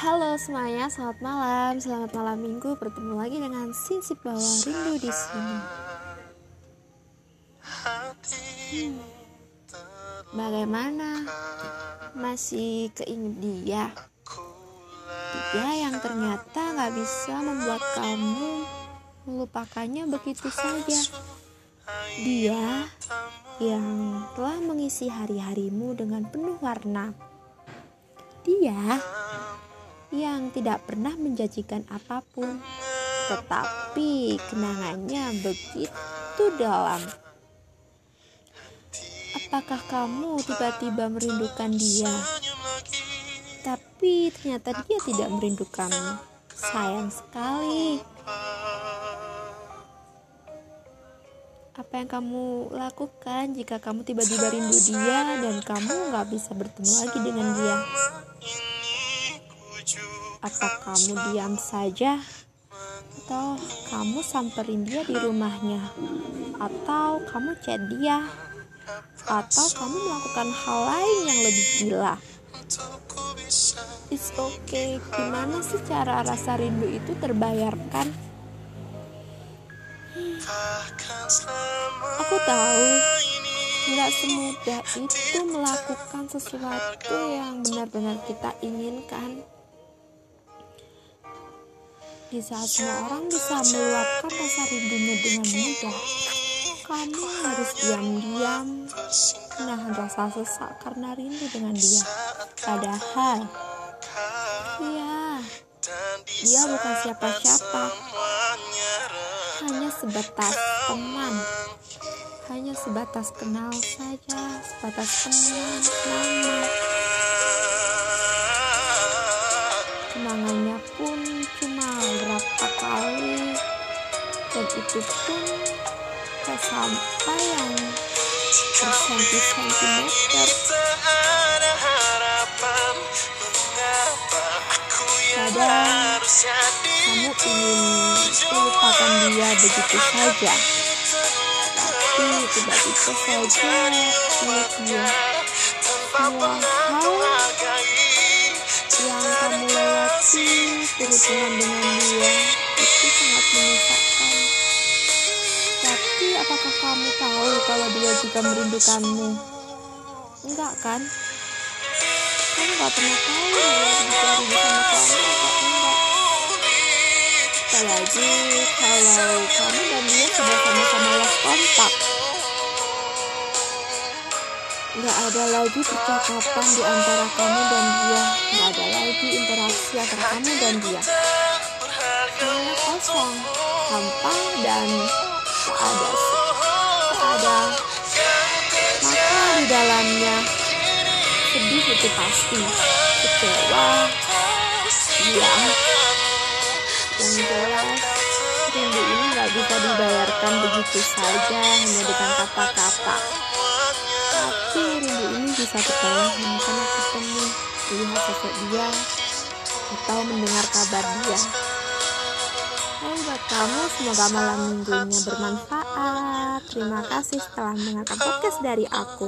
Halo semuanya, selamat malam. Selamat malam minggu. Bertemu lagi dengan Sinsip Bawah Rindu di sini. Hmm. Bagaimana? Masih keinget dia? Dia yang ternyata gak bisa membuat kamu melupakannya begitu saja. Dia yang telah mengisi hari-harimu dengan penuh warna. Dia yang tidak pernah menjanjikan apa pun, tetapi kenangannya begitu dalam. Apakah kamu tiba-tiba merindukan dia? Tapi ternyata dia tidak merindukanmu. Sayang sekali. Apa yang kamu lakukan jika kamu tiba-tiba rindu dia dan kamu nggak bisa bertemu lagi dengan dia? Apa kamu diam saja? Atau kamu samperin dia di rumahnya? Atau kamu chat dia? Atau kamu melakukan hal lain yang lebih gila? It's okay, gimana sih cara rasa rindu itu terbayarkan? Aku tahu nggak semudah itu melakukan sesuatu yang benar-benar kita inginkan. Di saat semua orang bisa meluapkan rasa rindunya dengan mudah, kamu harus diam-diam menahan rasa sesak karena rindu dengan dia. Padahal, ya, dia bukan siapa-siapa, hanya sebatas teman, hanya sebatas kenal saja, sebatas teman, nama. Dan itu pun gak sampai yang bersenti-sentimeter kadang kamu ingin melupakan dia begitu saja. Tapi tiba-tiba saja ingat dia semua hal yang kamu lewati berhubungan dengan dia. Itu sangat menyesakkan. Kamu tahu kalau dia juga merindukanmu? Enggak kan? Kamu gak pernah tahu dia bisa rindu sama kamu atau enggak. Apalagi kalau kamu dan dia sudah sama-sama lost kontak. Gak ada lagi percakapan di antara kamu dan dia. Gak ada lagi interaksi antara kamu dan dia. Semuanya kosong, hampa dan tak ada ada maka di dalamnya sedih itu pasti. Kecewa. Iya yang jelas rindu ini gak bisa dibayarkan begitu saja hanya dengan kata-kata. Tapi rindu ini bisa bertahan karena ketemu melihat sosok dia atau mendengar kabar dia kamu semoga malam minggunya bermanfaat. Terima kasih telah mendengarkan podcast dari aku